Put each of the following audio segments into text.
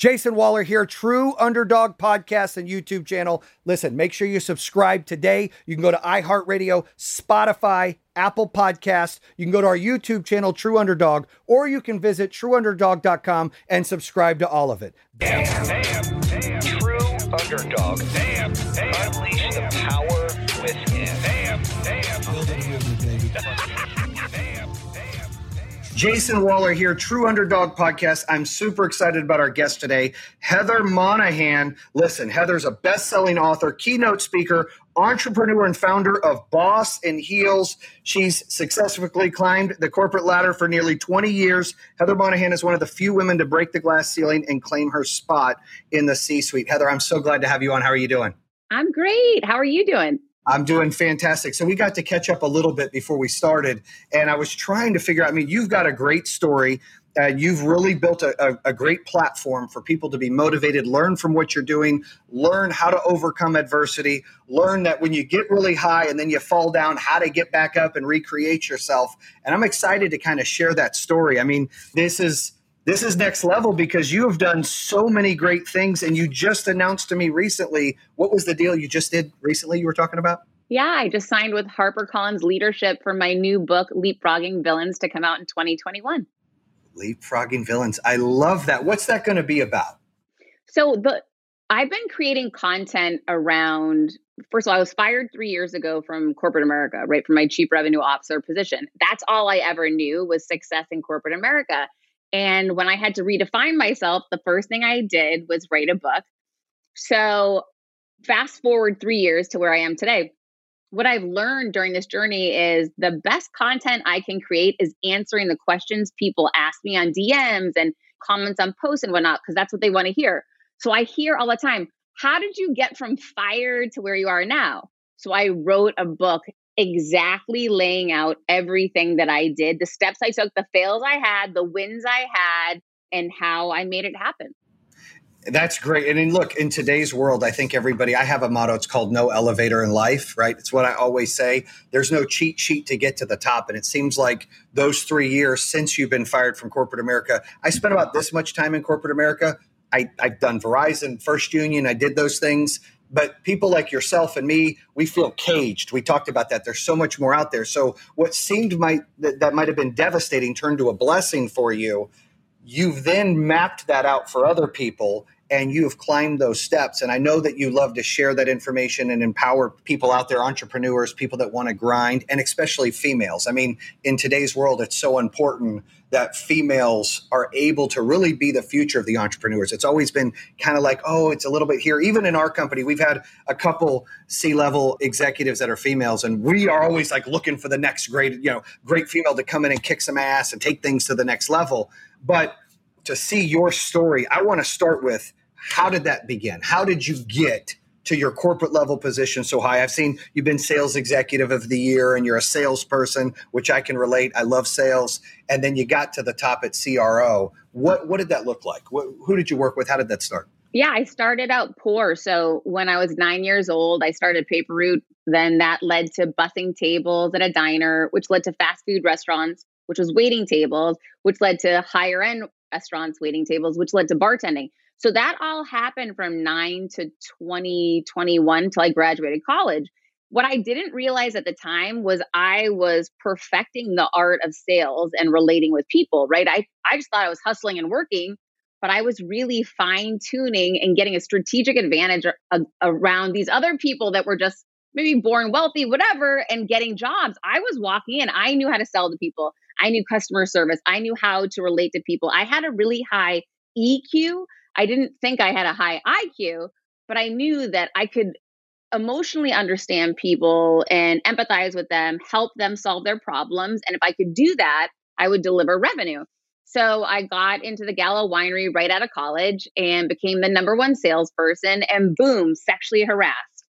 Jason Waller here, True Underdog Podcast and YouTube channel. Listen, make sure you subscribe today. You can go to iHeartRadio, Spotify, Apple Podcasts. You can go to our YouTube channel, True Underdog, or you can visit trueunderdog.com and subscribe to all of it. Damn, damn, damn. True underdog. Damn, damn. Unleash Jason Waller here, True Underdog Podcast. I'm super excited about our guest today, Heather Monahan. Listen, Heather's a best selling author, keynote speaker, entrepreneur, and founder of Boss in Heels. She's successfully climbed the corporate ladder for nearly 20 years. Heather Monahan is one of the few women to break the glass ceiling and claim her spot in the C suite. Heather, I'm so glad to have you on. How are you doing? I'm great. How are you doing? I'm doing fantastic. So we got to catch up a little bit before we started, and I was trying to figure out. I mean, you've got a great story. Uh, you've really built a, a, a, great platform for people to be motivated, learn from what you're doing, learn how to overcome adversity, learn that when you get really high and then you fall down, how to get back up and recreate yourself. And I'm excited to kind of share that story. I mean, this is this is next level because you have done so many great things and you just announced to me recently what was the deal you just did recently you were talking about yeah i just signed with harpercollins leadership for my new book leapfrogging villains to come out in 2021 leapfrogging villains. I love that. What's that going to be about? So the i've been creating content around first of all i was fired three years ago from corporate america right from my chief revenue officer position. That's all i ever knew was success in corporate america. And when I had to redefine myself, the first thing I did was write a book. So, fast forward three years to where I am today. What I've learned during this journey is the best content I can create is answering the questions people ask me on DMs and comments on posts and whatnot, because that's what they want to hear. So I hear all the time, How did you get from fired to where you are now? So I wrote a book exactly laying out everything that I did, the steps I took, the fails I had, the wins I had, and how I made it happen. That's great. And look, in today's world, I think everybody, I have a motto. It's called no elevator in life, right? It's what I always say. There's no cheat sheet to get to the top. And it seems like those three years since you've been fired from corporate America, I spent about this much time in corporate America. I, I've done Verizon, First Union, I did those things but people like yourself and me we feel caged we talked about that there's so much more out there so what seemed might that, that might have been devastating turned to a blessing for you you've then mapped that out for other people and you have climbed those steps. And I know that you love to share that information and empower people out there, entrepreneurs, people that want to grind, and especially females. I mean, in today's world, it's so important that females are able to really be the future of the entrepreneurs. It's always been kind of like, oh, it's a little bit here. Even in our company, we've had a couple C-level executives that are females, and we are always like looking for the next great, you know, great female to come in and kick some ass and take things to the next level. But to see your story, I want to start with how did that begin? How did you get to your corporate level position so high? I've seen you've been sales executive of the year and you're a salesperson, which I can relate. I love sales. And then you got to the top at CRO. What what did that look like? What, who did you work with? How did that start? Yeah, I started out poor. So when I was nine years old, I started Paper Route. Then that led to bussing tables at a diner, which led to fast food restaurants, which was waiting tables, which led to higher end restaurants, waiting tables, which led to bartending. So that all happened from 9 to 2021 till I graduated college. What I didn't realize at the time was I was perfecting the art of sales and relating with people, right? I, I just thought I was hustling and working, but I was really fine tuning and getting a strategic advantage around these other people that were just maybe born wealthy, whatever, and getting jobs. I was walking in, I knew how to sell to people. I knew customer service. I knew how to relate to people. I had a really high EQ I didn't think I had a high IQ, but I knew that I could emotionally understand people and empathize with them, help them solve their problems. And if I could do that, I would deliver revenue. So I got into the Gallo winery right out of college and became the number one salesperson and boom, sexually harassed.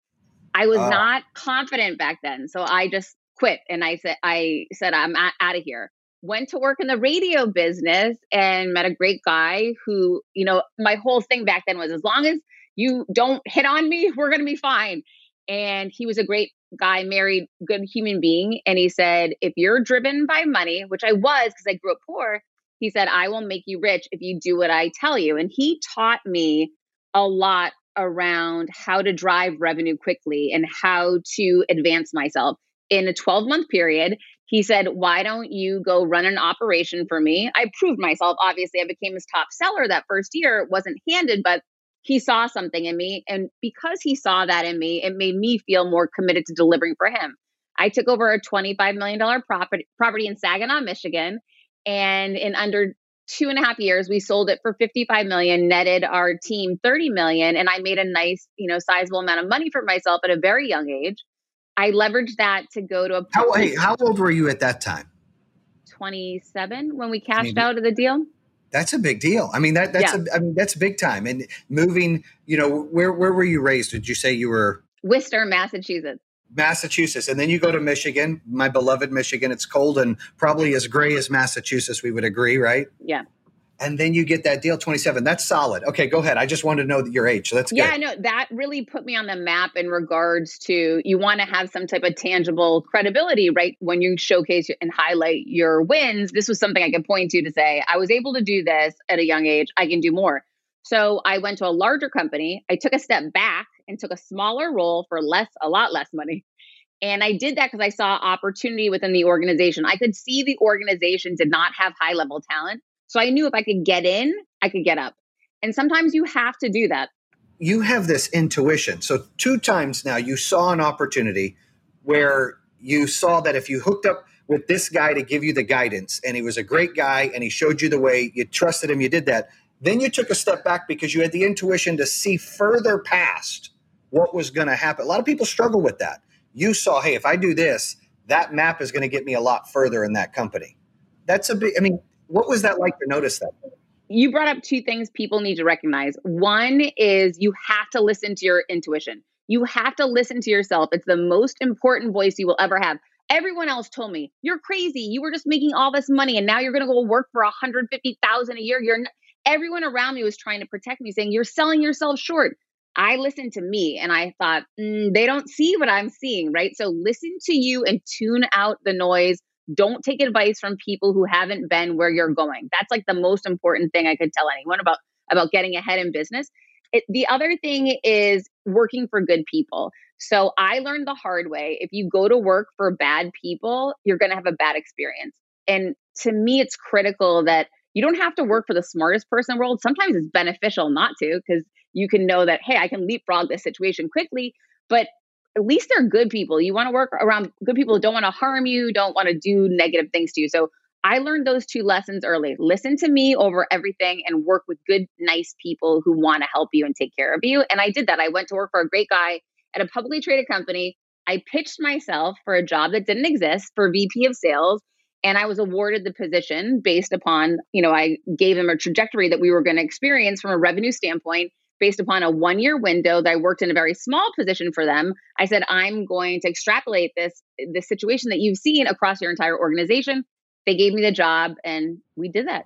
I was uh. not confident back then. So I just quit and I said I said I'm out of here went to work in the radio business and met a great guy who, you know, my whole thing back then was as long as you don't hit on me, we're going to be fine. And he was a great guy, married, good human being. And he said, if you're driven by money, which I was because I grew up poor, He said, I will make you rich if you do what I tell you. And he taught me a lot around how to drive revenue quickly and how to advance myself in a 12 month period. He said, Why don't you go run an operation for me? I proved myself. Obviously, I became his top seller that first year. It wasn't handed, but he saw something in me. And because he saw that in me, it made me feel more committed to delivering for him. I took over a $25 million property, property in Saginaw, Michigan. And in under two and a half years, we sold it for 55 million, netted our team 30 million. And I made a nice, you know, sizable amount of money for myself at a very young age. I leveraged that to go to a. How, hey, how old were you at that time? 27 when we cashed I mean, out of the deal. That's a big deal. I mean that that's yeah. a, I mean that's big time. And moving, you know, where where were you raised? Did you say you were Worcester, Massachusetts? Massachusetts, and then you go to Michigan, my beloved Michigan. It's cold and probably as gray as Massachusetts. We would agree, right? Yeah and then you get that deal 27 that's solid. Okay go ahead. I just wanted to know your age. So that's good. yeah no that really put me on the map in regards to you want to have some type of tangible credibility right? When you showcase and highlight your wins this was something i could point to to say i was able to do this at a young age. I can do more. So i went to a larger company. I took a step back and took a smaller role for less a lot less money. And I did that because I saw opportunity within the organization. I could see the organization did not have high level talent. So I knew if I could get in, I could get up. And sometimes you have to do that. You have this intuition. So, two times now, you saw an opportunity where you saw that if you hooked up with this guy to give you the guidance, and he was a great guy and he showed you the way, you trusted him, you did that. Then you took a step back because you had the intuition to see further past what was going to happen. A lot of people struggle with that. You saw, hey, if I do this, that map is going to get me a lot further in that company. That's a big, I mean, what was that like to notice that? You brought up two things people need to recognize. One is you have to listen to your intuition. You have to listen to yourself. It's the most important voice you will ever have. Everyone else told me, "You're crazy. You were just making all this money and now you're going to go work for 150,000 a year." You're everyone around me was trying to protect me saying, "You're selling yourself short." I listened to me and I thought, mm, they don't see what I'm seeing, right? So listen to you and tune out the noise don't take advice from people who haven't been where you're going. That's like the most important thing I could tell anyone about about getting ahead in business. It, the other thing is working for good people. So I learned the hard way. If you go to work for bad people, you're going to have a bad experience. And to me, it's critical that you don't have to work for the smartest person in the world. Sometimes it's beneficial not to because you can know that, hey, I can leapfrog this situation quickly. But at least they're good people. You want to work around good people who don't want to harm you, don't want to do negative things to you. So I learned those two lessons early. Listen to me over everything and work with good, nice people who want to help you and take care of you. And I did that. I went to work for a great guy at a publicly traded company. I pitched myself for a job that didn't exist for VP of sales and I was awarded the position based upon, you know, I gave them a trajectory that we were going to experience from a revenue standpoint based upon a one year window that I worked in a very small position for them. I said, I'm going to extrapolate this, this situation that you've seen across your entire organization. They gave me the job and we did that.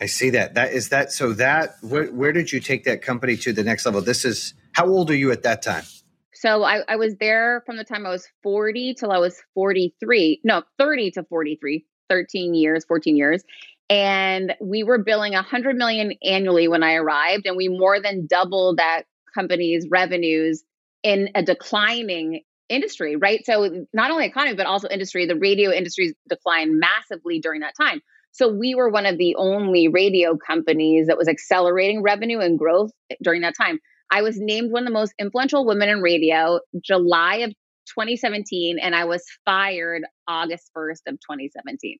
I see that. That is that. So that where, where did you take that company to the next level? This is how old are you at that time? So I, I was there from the time I was 40 till I was 43. No, 30 to 43, 13 years, 14 years and we were billing 100 million annually when I arrived and we more than doubled that company's revenues in a declining industry, right? So not only economy but also industry, the radio industry declined massively during that time. So we were one of the only radio companies that was accelerating revenue and growth during that time. I was named one of the most influential women in radio July of 2017 and I was fired August 1st of 2017.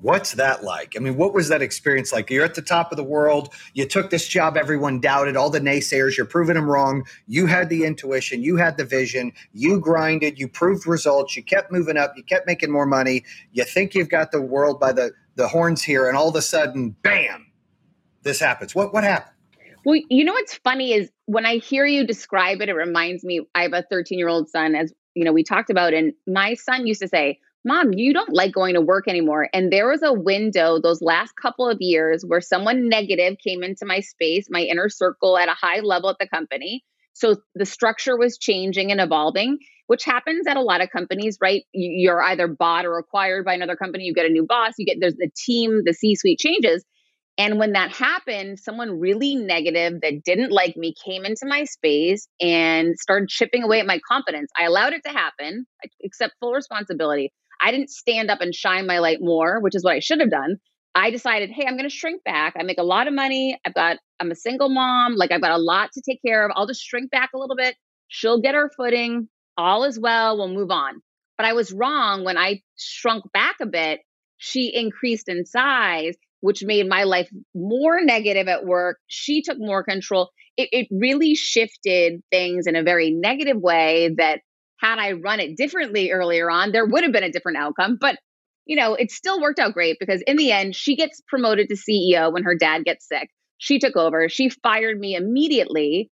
What's that like? I mean, what was that experience like? You're at the top of the world. You took this job everyone doubted, all the naysayers, you're proving them wrong. You had the intuition, you had the vision, you grinded, you proved results, you kept moving up, you kept making more money. You think you've got the world by the, the horns here, and all of a sudden, bam, this happens. What what happened? Well, you know what's funny is when I hear you describe it, it reminds me I have a 13 year old son, as you know, we talked about, and my son used to say, Mom, you don't like going to work anymore. And there was a window those last couple of years where someone negative came into my space, my inner circle at a high level at the company. So the structure was changing and evolving, which happens at a lot of companies, right? You're either bought or acquired by another company, you get a new boss, you get there's the team, the C suite changes. And when that happened, someone really negative that didn't like me came into my space and started chipping away at my confidence. I allowed it to happen, I accept full responsibility. I didn't stand up and shine my light more, which is what I should have done. I decided, hey, I'm going to shrink back. I make a lot of money. I've got, I'm a single mom. Like, I've got a lot to take care of. I'll just shrink back a little bit. She'll get her footing. All is well. We'll move on. But I was wrong when I shrunk back a bit. She increased in size, which made my life more negative at work. She took more control. It, it really shifted things in a very negative way that had I run it differently earlier on, there would have been a different outcome. But you know, it still worked out great because in the end, she gets promoted to CEO when her dad gets sick. She took over. She fired me immediately.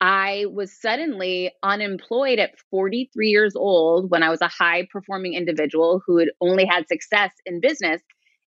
I was suddenly unemployed at 43 years old when I was a high performing individual who had only had success in business.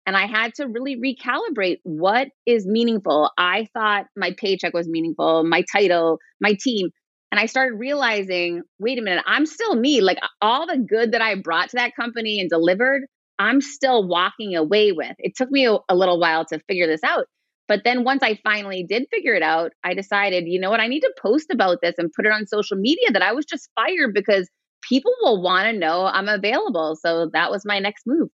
And I had to really recalibrate what is meaningful. I thought my paycheck was meaningful, my title, my team. And I started realizing wait a minute, I'm still me. Like all the good that I brought to that company and delivered, I'm still walking away with. It took me a, a, little while to figure this out. But then once I finally did figure it out, I decided, you know what, I need to post about this and put it on social media that I was just fired because people will want to know I'm available. So that was my next move.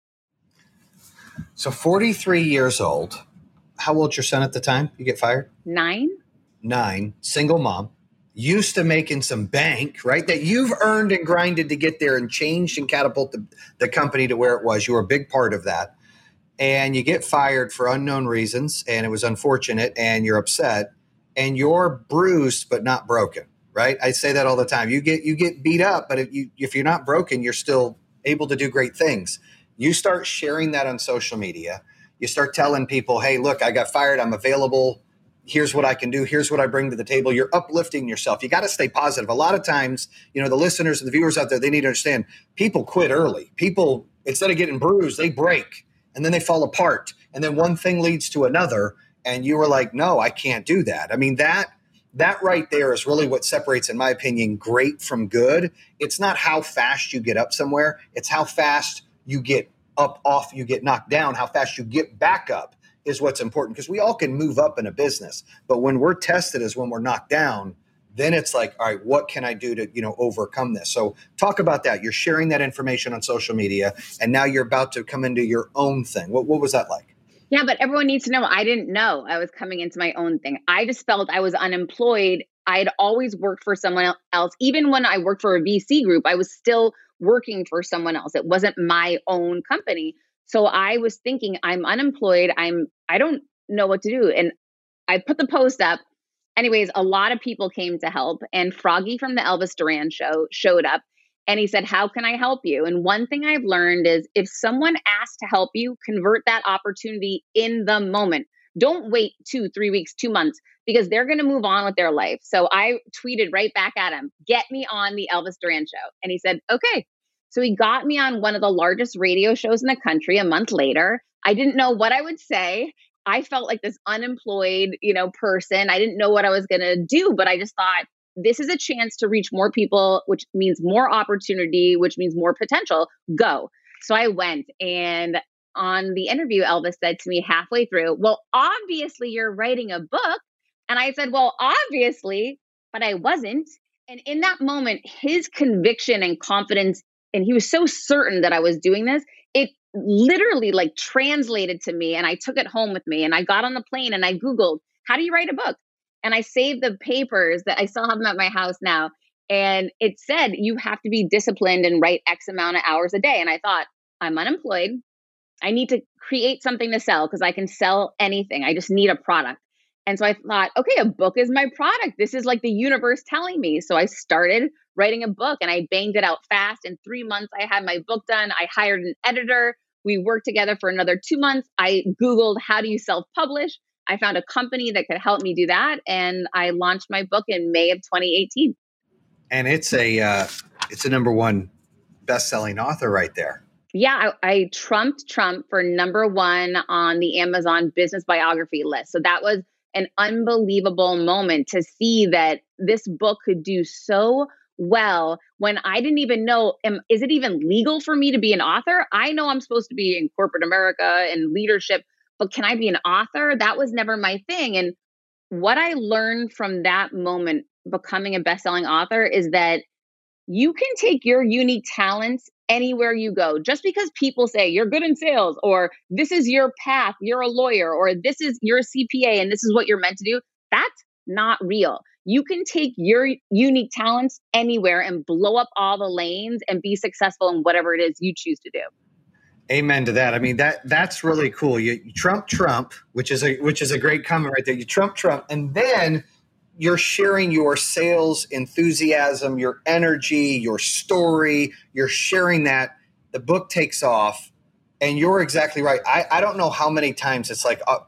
So 43 years old. How old your son at the time you get fired? Nine. Nine. Single mom used to making some bank, right? That you've earned and grinded to get there and changed and catapult the, the company to where it was. You were a big part of that. And you get fired for unknown reasons, and it was unfortunate, and you're upset, and you're bruised but not broken, right? I say that all the time. You get you get beat up, but if you if you're not broken, you're still able to do great things. You start sharing that on social media. You start telling people, "Hey, look, I got fired. I'm available here's what I can do, here's what I bring to the table. You're uplifting yourself. You got to stay positive. A lot of times, you know, the listeners and the viewers out there, they need to understand people quit early. People, instead of getting bruised, they break and then they fall apart. And then one thing leads to another. And you were like, no, I can't do that. I mean, that that right there is really what separates, in my opinion, great from good. It's not how fast you get up somewhere, it's how fast you get up off, you get knocked down, how fast you get back up is what's important because we all can move up in a business, but when we're tested is when we're knocked down. Then it's like, all right, what can I do to you know overcome this? So talk about that. You're sharing that information on social media, and now you're about to come into your own thing. What what was that like? Yeah, but everyone needs to know. I didn't know I was coming into my own thing. I just felt I was unemployed. I had always worked for someone else. Even when I worked for a VC group, I was still working for someone else. It wasn't my own company. So I was thinking, I'm unemployed. I'm, I don't know what to do. And I put the post up. Anyways, a lot of people came to help, and Froggy from the Elvis Duran show showed up and he said, How can I help you? And one thing I've learned is if someone asks to help you, convert that opportunity in the moment. Don't wait two, three weeks, two months, because they're going to move on with their life. So I tweeted right back at him, Get me on the Elvis Duran show. And he said, Okay. So he got me on one of the largest radio shows in the country a month later. I didn't know what I would say. I felt like this unemployed, you know, person. I didn't know what I was going to do, but I just thought this is a chance to reach more people, which means more opportunity, which means more potential. Go. So I went and on the interview Elvis said to me halfway through, "Well, obviously you're writing a book." And I said, "Well, obviously, but I wasn't." And in that moment, his conviction and confidence and he was so certain that I was doing this. It literally like translated to me and I took it home with me and I got on the plane and I googled how do you write a book? And I saved the papers that I still have them at my house now and it said you have to be disciplined and write x amount of hours a day and I thought I'm unemployed. I need to create something to sell because I can sell anything. I just need a product. And so I thought, okay, a book is my product. This is like the universe telling me. So I started writing a book and I banged it out fast. In three months, I had my book done. I hired an editor. We worked together for another two months. I Googled, how do you self publish? I found a company that could help me do that. And I launched my book in May of 2018. And it's a, uh, it's a number one best-selling author right there. Yeah, I, I trumped Trump for number one on the Amazon business biography list. So that was an unbelievable moment to see that this book could do so well when I didn't even know am, is it even legal for me to be an author? I know I'm supposed to be in corporate America and leadership, but can I be an author? That was never my thing. And what I learned from that moment becoming a best-selling author is that you can take your unique talents anywhere you go. Just because people say you're good in sales or this is your path, you're a lawyer or this is your CPA and this is what you're meant to do, that's not real. You can take your unique talents anywhere and blow up all the lanes and be successful in whatever it is you choose to do. Amen to that. I mean that that's really cool. You, you Trump Trump, which is a which is a great comment right there. You Trump Trump, and then you're sharing your sales enthusiasm, your energy, your story. You're sharing that. The book takes off, and you're exactly right. I, I don't know how many times it's like, uh,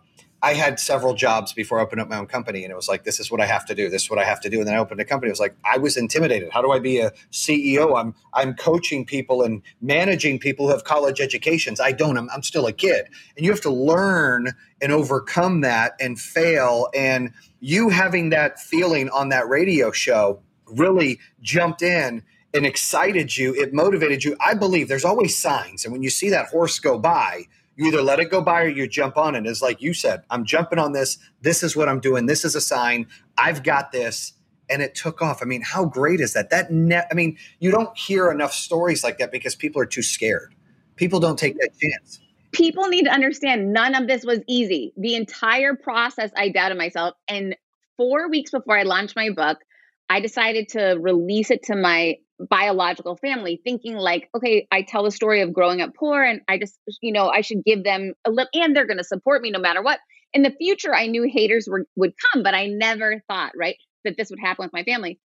I had several jobs before I opened up my own company, and it was like, this is what I have to do. This is what I have to do. And then I opened a company. It was like I was intimidated. How do I be a CEO? I'm I'm coaching people and managing people who have college educations. I don't. I'm, I'm still a kid, and you have to learn and overcome that and fail. And you having that feeling on that radio show really jumped in and excited you. It motivated you. I believe there's always signs, and when you see that horse go by you either let it go by or you jump on it. It's like you said, I'm jumping on this. This is what I'm doing. This is a sign. I've got this. And it took off. I mean, how great is that? That ne- I mean, you don't hear enough stories like that because people are too scared. People don't take that chance. People need to understand none of this was easy. The entire process, I doubted myself. And four weeks before I launched my book, I decided to release it to my biological family thinking like okay i tell the story of growing up poor and i just you know i should give them a little and they're going to support me no matter what. In the future i knew haters were, would come but i never thought right that this would happen with my family.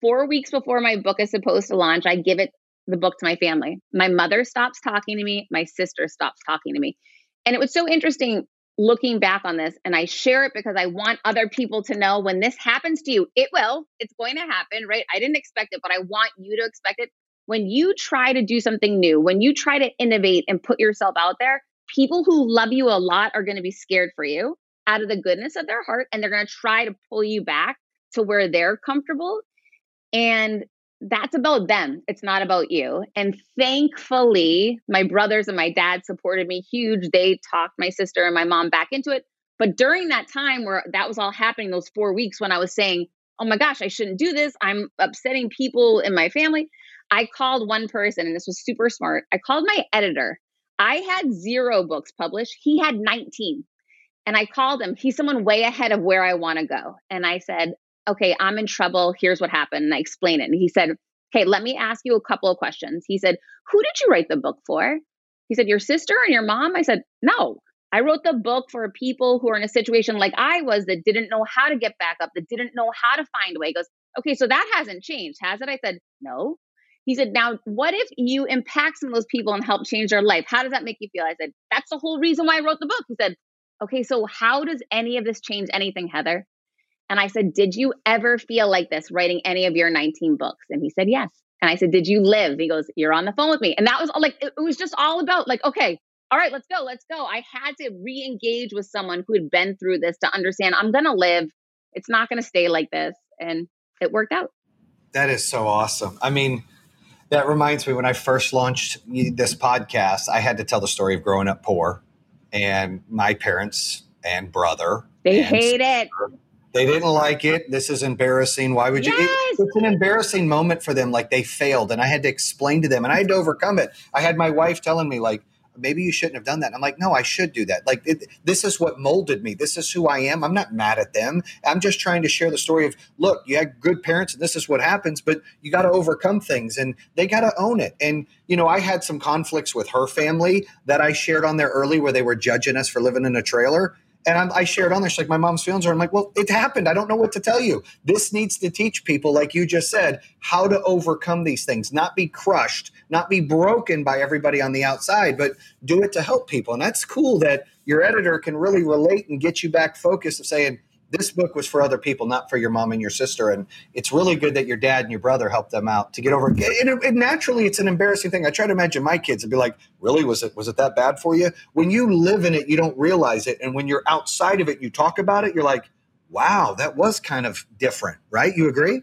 Four weeks before my book is supposed to launch i give it the book to my family. My mother stops talking to me my sister stops talking to me. And it was so interesting looking back on this and I share it because I want other people to know when this happens to you, it will, it's going to happen, right? I didn't expect it, but I want you to expect it. When you try to do something new, when you try to innovate and put yourself out there, people who love you a lot are going to be scared for you out of the goodness of their heart and they're going to try to pull you back to where they're comfortable. And that's about them. It's not about you. And thankfully, my brothers and my dad supported me huge. They talked my sister and my mom back into it. But during that time where that was all happening, those four weeks when I was saying, oh my gosh, I shouldn't do this, I'm upsetting people in my family, I called one person, and this was super smart. I called my editor. I had zero books published, he had 19. And I called him. He's someone way ahead of where I want to go. And I said, okay, I'm in trouble. Here's what happened. And I explained it. And he said, okay, let me ask you a couple of questions. He said, who did you write the book for? He said, your sister and your mom? I said, no. I wrote the book for people who are in a situation like I was that didn't know how to get back up, that didn't know how to find a way. He goes, okay, so that hasn't changed, has it? I said, no. He said, now what if you impact some of those people and help change their life? How does that make you feel? I said, that's the whole reason why I wrote the book. He said, okay, so how does any of this change anything, Heather? And I said, Did you ever feel like this writing any of your 19 books? And he said, Yes. And I said, Did you live? He goes, You're on the phone with me. And that was like, it was just all about, like, okay, all right, let's go, let's go. I had to re engage with someone who had been through this to understand I'm going to live. It's not going to stay like this. And it worked out. That is so awesome. I mean, that reminds me when I first launched this podcast, I had to tell the story of growing up poor and my parents and brother. They and hate it. They didn't like it. This is embarrassing. Why would you? Yes. It, it's an embarrassing moment for them. Like they failed, and I had to explain to them, and I had to overcome it. I had my wife telling me, like, maybe you shouldn't have done that. And I'm like, no, I should do that. Like, it, this is what molded me. This is who I am. I'm not mad at them. I'm just trying to share the story of, look, you had good parents, and this is what happens. But you got to overcome things, and they got to own it. And you know, I had some conflicts with her family that I shared on there early, where they were judging us for living in a trailer and I'm, i shared on there. She's like, my mom's feelings are. I'm like, well, it happened. I don't know what to tell you. This needs to teach people, like you just said, how to overcome these things, not be crushed, not be broken by everybody on the outside, but do it to help people. And that's cool that your editor can really relate and get you back focused of saying, this book was for other people, not for your mom and your sister. And it's really good that your dad and your brother helped them out to get over. And, it, and naturally, it's an embarrassing thing. I try to imagine my kids and be like, "Really? Was it was it that bad for you?" When you live in it, you don't realize it, and when you're outside of it, you talk about it. You're like, wow, that was kind of different, right? You agree?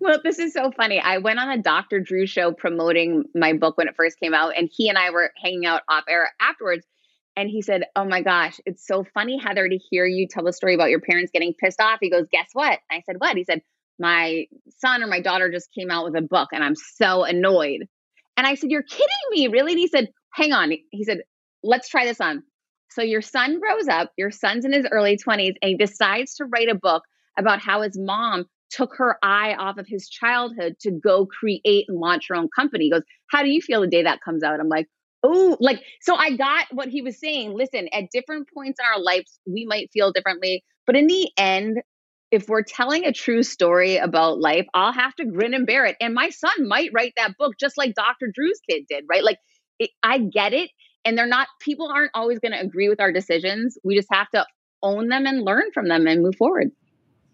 Well, this is so funny. I went on a Dr. Drew show promoting my book when it first came out, and he and I were hanging out off air afterwards. And he said, Oh my gosh, it's so funny, Heather, to hear you tell the story about your parents getting pissed off. He goes, Guess what? I said, What? He said, My son or my daughter just came out with a book, and I'm so annoyed. And I said, You're kidding me, really? And he said, Hang on. He said, Let's try this on. So your son grows up, your son's in his early 20s, and he decides to write a book about how his mom took her eye off of his childhood to go create and launch her own company. He goes, How do you feel the day that comes out? I'm like, Oh, like, so I got what he was saying. Listen, at different points in our lives, we might feel differently. But in the end, if we're telling a true story about life, I'll have to grin and bear it. And my son might write that book just like Dr. Drew's kid did, right? Like, it, I get it. And they're not, people aren't always going to agree with our decisions. We just have to own them and learn from them and move forward.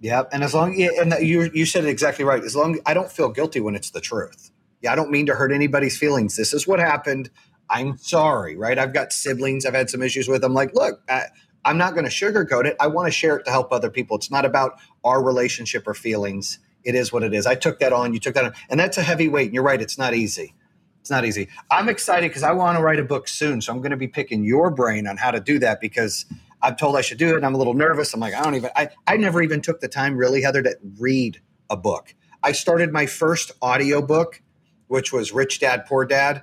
Yeah, and as long and you you said it exactly right. As long I don't feel guilty when it's the truth. Yeah, I don't mean to hurt anybody's feelings. This is what happened. I'm sorry, right? I've got siblings. I've had some issues with them. Like, look, I, I'm not going to sugarcoat it. I want to share it to help other people. It's not about our relationship or feelings. It is what it is. I took that on. You took that on, and that's a heavy weight. And you're right. It's not easy. It's not easy. I'm excited because I want to write a book soon. So I'm going to be picking your brain on how to do that because I'm told I should do it, and I'm a little nervous. I'm like, I don't even. I I never even took the time really, Heather, to read a book. I started my first audio book, which was Rich Dad Poor Dad,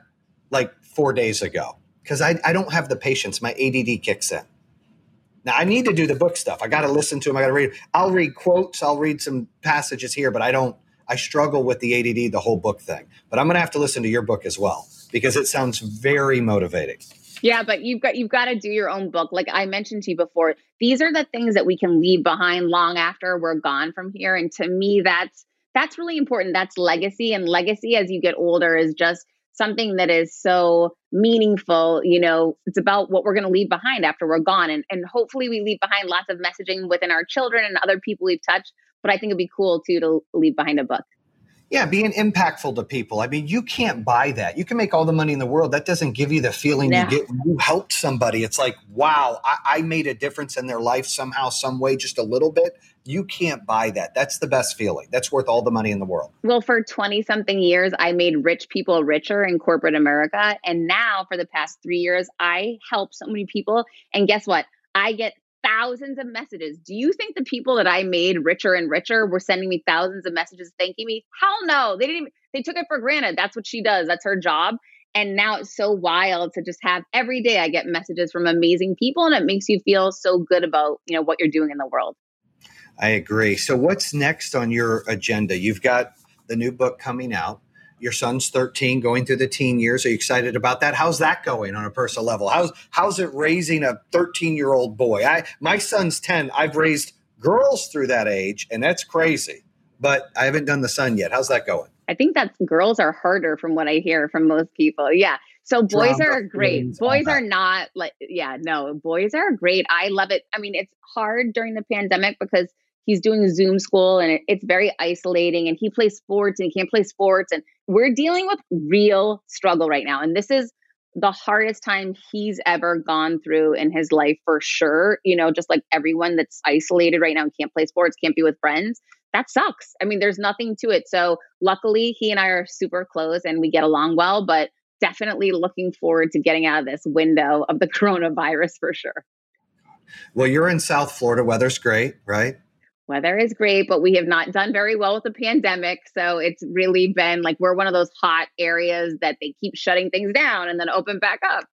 like four days ago because I, I don't have the patience. My ADD kicks in. Now I need to do the book stuff. I got to listen to them. I got to read. I'll read quotes. I'll read some passages here, but I don't. I struggle with the ADD, the whole book thing. But I'm going to have to listen to your book as well because it sounds very motivating. Yeah, but you've got you've got to do your own book. Like I mentioned to you before, these are the things that we can leave behind long after we're gone from here. And to me, that's that's really important. That's legacy. And legacy as you get older is just something that is so meaningful. You know, it's about what we're going to leave behind after we're gone. And and hopefully we leave behind lots of messaging within our children and other people we've touched. But I think it'd be cool too to leave behind a book. Yeah, being impactful to people. I mean, you can't buy that. You can make all the money in the world. That doesn't give you the feeling yeah. you get when you helped somebody. It's like, wow, I, I, made a difference in their life somehow, some way, just a little bit. You can't buy that. That's the best feeling. That's worth all the money in the world. Well, for 20 something years, I made rich people richer in corporate America. And now, for the past three years, I help so many people. And guess what? I get thousands of messages. Do you think the people that I made richer and richer were sending me thousands of messages thanking me? Hell no. They didn't even, they took it for granted. That's what she does. That's her job. And now it's so wild to just have every day I get messages from amazing people and it makes you feel so good about, you know, what you're doing in the world. I agree. So what's next on your agenda? You've got the new book coming out your son's 13 going through the teen years. Are you excited about that? How's that going on a personal level? How's how's it raising a 13 year old boy? I my son's 10 i've raised girls through that age and that's crazy but i haven't done the son yet. How's that going? I think that girls are harder from what i hear from most people. Yeah. So boys Drama, are great. boys are not like yeah no boys are great. I love it. I mean it's hard during the pandemic because he's doing Zoom school and it, it's very isolating and he plays sports and he can't play sports. And we're dealing with real struggle right now. And this is the hardest time he's ever gone through in his life for sure. You know, just like everyone that's isolated right now and can't play sports, can't be with friends. That sucks. I mean, there's nothing to it. So luckily, he and I are super close and we get along well, but definitely looking forward to getting out of this window of the coronavirus for sure. Well, you're in South Florida. Weather's great, right? Weather is great, but we have not done very well with the pandemic. So it's really been like we're one of those hot areas that they keep shutting things down and then open back up.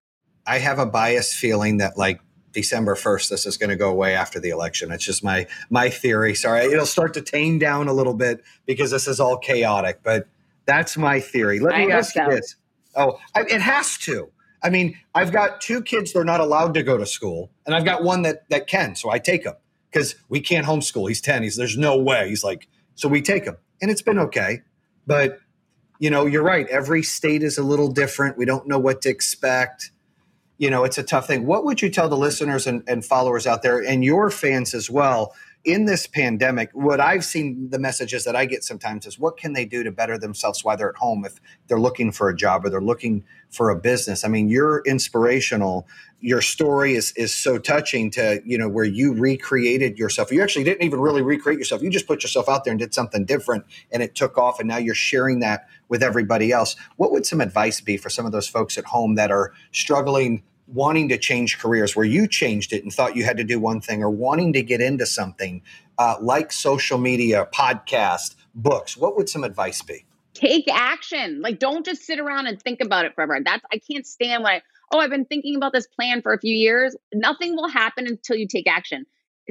I have a biased feeling that like December 1st, this is going to go away after the election. It's just my my theory. Sorry, it'll start to tame down a little bit because this is all chaotic. But that's my theory. Let me ask so. you this. Oh, I, it has to. I mean, I've got two kids; they're not allowed to go to school, and I've got one that that can, so I take them because we can't homeschool. He's 10. He's there's no way. He's like, so we take him. And it's been okay. But you know, you're right. Every state is a little different. We don't know what to expect. You know, it's a tough thing. What would you tell the listeners and, and followers out there and your fans as well? In this pandemic, what I've seen the messages that I get sometimes is what can they do to better themselves while they're at home if they're looking for a job or they're looking for a business. I mean, you're inspirational. Your story is is so touching to, you know, where you recreated yourself. You actually didn't even really recreate yourself. You just put yourself out there and did something different and it took off and now you're sharing that with everybody else. What would some advice be for some of those folks at home that are struggling wanting to change careers where you changed it and thought you had to do one thing or wanting to get into something uh, like social media, podcast, books, what would some advice be? Take action. Like, don't just sit around and think about it forever. That's, I can't stand when I, oh, I've been thinking about this plan for a few years. Nothing will happen until you take action.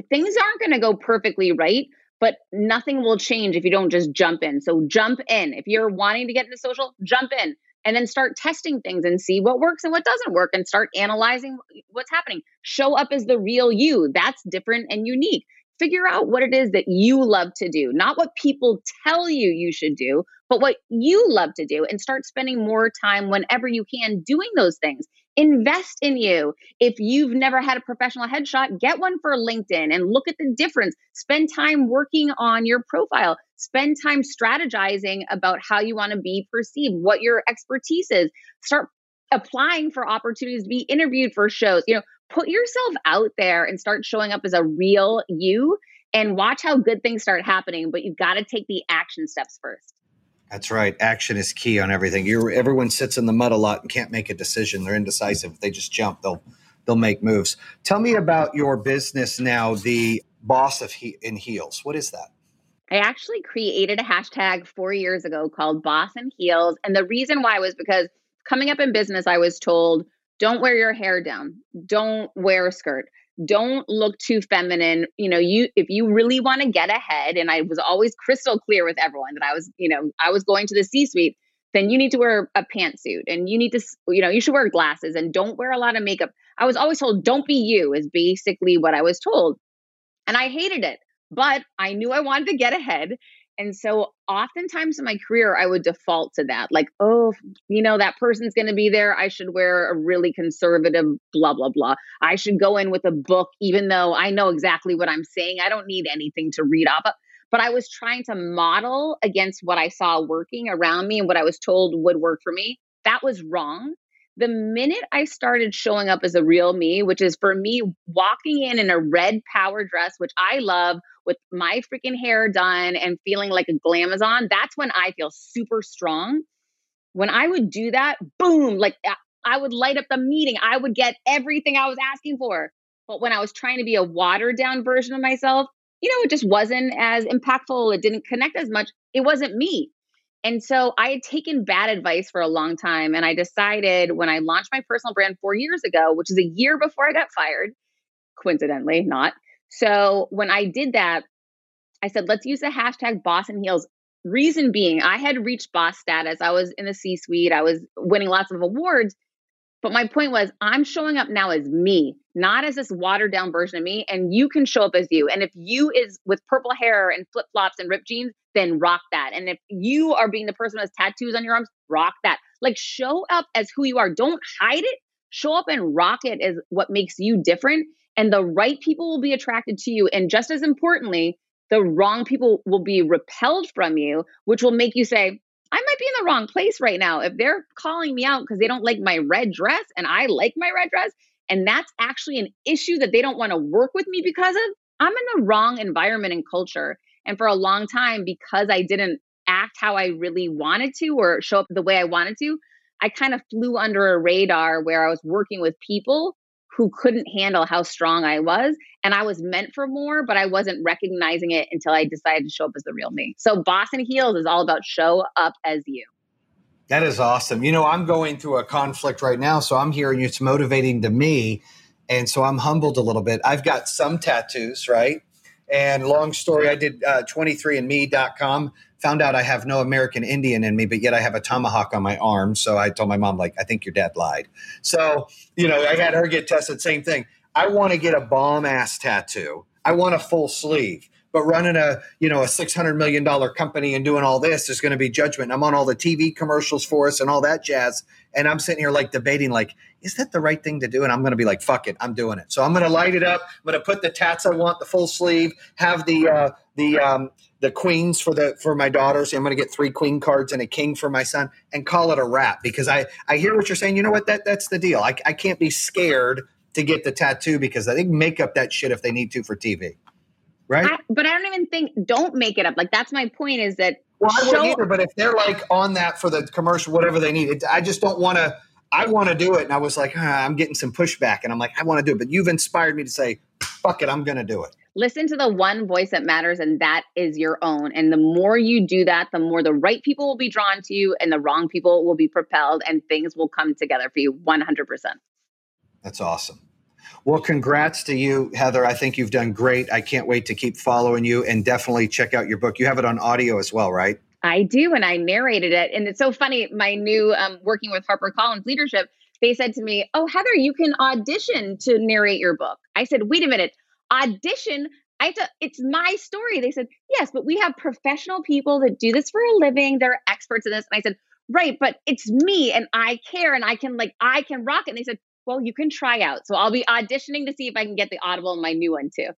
Things aren't going to go perfectly right, but nothing will change if you don't just jump in. So jump in. If you're wanting to get into social, jump in and then start testing things and see what works and what doesn't work and start analyzing what's happening. Show up as the real you. That's different and unique. Figure out what it is that you love to do, not what people tell you you should do, but what you love to do, and start spending more time whenever you can doing those things invest in you. If you've never had a professional headshot, get one for LinkedIn and look at the difference. Spend time working on your profile. Spend time strategizing about how you want to be perceived, what your expertise is. Start applying for opportunities to be interviewed for shows. You know, put yourself out there and start showing up as a real you and watch how good things start happening, but you've got to take the action steps first. That's right. Action is key on everything. You everyone sits in the mud a lot and can't make a decision. They're indecisive. They just jump, they'll they'll make moves. Tell me about your business now, the Boss of he- in Heels. What is that? I actually created a hashtag four years ago called Boss in Heels, and the reason why was because coming up in business, I was told, "Don't wear your hair down. Don't wear a skirt." Don't look too feminine you know you if you really want to get ahead and i was always crystal clear with everyone that i was you know i was going to the c suite then you need to wear a pantsuit and you need to you know you should wear glasses and don't wear a lot of makeup. I was always told don't be you is basically what i was told and i hated it but i knew i wanted to get ahead and so oftentimes in my career, I would default to that. Like, oh, you know, that person's going to be there. I should wear a really conservative, blah, blah, blah. I should go in with a book, even though I know exactly what I'm saying. I don't need anything to read off of. But I was trying to model against what I saw working around me and what I was told would work for me. That was wrong the minute I started showing up as a real me, which is for me walking in in a red power dress, which I love with my freaking hair done and feeling like a glamazon, that's when I feel super strong. When I would do that, boom, like I would light up the meeting. I would get everything I was asking for. But when I was trying to be a watered down version of myself, you know, it just wasn't as impactful. It didn't connect as much. It wasn't me. And so I had taken bad advice for a long time. And I decided when I launched my personal brand four years ago, which is a year before I got fired, coincidentally, not. So when I did that, I said, let's use the hashtag boss in heels. Reason being, I had reached boss status. I was in the C suite, I was winning lots of awards. But my point was, I'm showing up now as me, not as this watered down version of me. And you can show up as you. And if you is with purple hair and flip flops and ripped jeans, then rock that. And if you are being the person who has tattoos on your arms, rock that. Like show up as who you are. Don't hide it. Show up and rock it as what makes you different. And the right people will be attracted to you. And just as importantly, the wrong people will be repelled from you, which will make you say, I might be in the wrong place right now. If they're calling me out because they don't like my red dress and I like my red dress, and that's actually an issue that they don't want to work with me because of, I'm in the wrong environment and culture. And for a long time, because I didn't act how I really wanted to or show up the way I wanted to, I kind of flew under a radar where I was working with people who couldn't handle how strong I was. And I was meant for more, but I wasn't recognizing it until I decided to show up as the real me. So, Boss in Heels is all about show up as you. That is awesome. You know, I'm going through a conflict right now, so I'm hearing it's motivating to me. And so I'm humbled a little bit. I've got some tattoos, right? And long story, I did uh, 23andme.com found out I have no American Indian in me, but yet I have a tomahawk on my arm. So I told my mom, like, I think your dad lied. So, you know, I had her get tested, same thing. I want to get a bomb ass tattoo. I want a full sleeve. but running a you know a six hundred million dollar company and doing all this is going to be judgment. I'm on all the TV commercials for us and all that jazz, and I'm sitting here like debating like, is that the right thing to do? And I'm going to be like, fuck it, I'm doing it. So I'm going to light it up. I'm going to put the tats I want, the full sleeve, have the uh, the um, the queens for the for my daughters. I'm going to get three queen cards and a king for my son, and call it a wrap because I I hear what you're saying. You know what? That that's the deal. I I can't be scared to get the tattoo because I think make up that shit if they need to for TV, right? I, but I don't even think don't make it up. Like that's my point. Is that well, I wouldn't either. But if they're like on that for the commercial, whatever they need, it, I just don't want to. I want to do it, and I was like, ah, I'm getting some pushback, and I'm like, I want to do it. But you've inspired me to say, fuck it, I'm going to do it listen to the one voice that matters and that is your own and the more you do that the more the right people will be drawn to you and the wrong people will be propelled and things will come together for you 100% that's awesome. Well congrats to you heather. I think you've done great. I can't wait to keep following you and definitely check out your book. You have it on audio as well right? I do and i narrated it. And it's so funny my new um, working with harpercollins leadership they said to me oh heather you can audition to narrate your book. I said wait a minute. Audition? I have to, it's my story. They said, yes, but we have professional people that do this for a living. They're experts in this. And I said, right, but it's me and I care and I can like, I can rock it. And they said, well, you can try out. So I'll be auditioning to see if I can get the Audible in my new one too.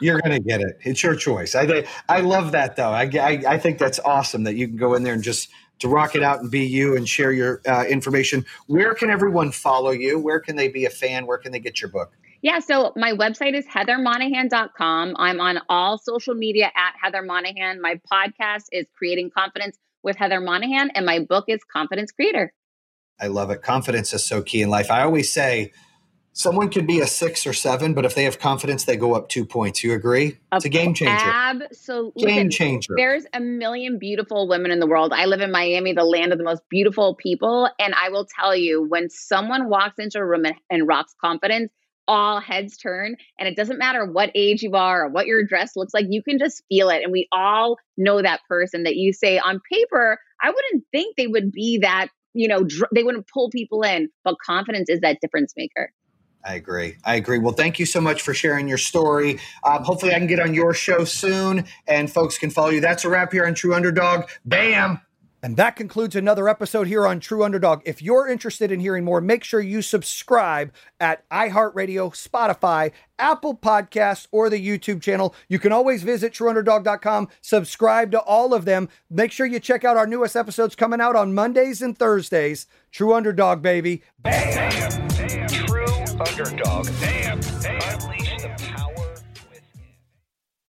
You're going to get it. It's your choice. I, I love that though. I, I, I think that's awesome that you can go in there and just to rock it out and be you and share your uh, information. Where can everyone follow you? Where can they be a fan? Where can they get your book? Yeah, so my website is heathermonahan.com. I'm on all social media at Heather Monahan. My podcast is Creating Confidence with Heather Monahan, and my book is Confidence Creator. I love it. Confidence is so key in life. I always say someone could be a six or seven, but if they have confidence, they go up two points. You agree? It's a game changer. Absolutely. Game changer. There's a million beautiful women in the world. I live in Miami, the land of the most beautiful people. And I will tell you, when someone walks into a room and, and rocks confidence, all heads turn and it doesn't matter what age you are or what your dress looks like you can just feel it and we all know that person that you say on paper i wouldn't think they would be that you know dr- they wouldn't pull people in but confidence is that difference maker I agree. I agree. Well, thank you so much for sharing your story. Um, hopefully, I can get on your show soon and folks can follow you. That's a wrap here on True Underdog. Bam. And that concludes another episode here on True Underdog. If you're interested in hearing more, make sure you subscribe at iHeartRadio, Spotify, Apple Podcasts, or the YouTube channel. You can always visit trueunderdog.com, subscribe to all of them. Make sure you check out our newest episodes coming out on Mondays and Thursdays. True Underdog, baby. Bam! True Underdog. Damn, damn.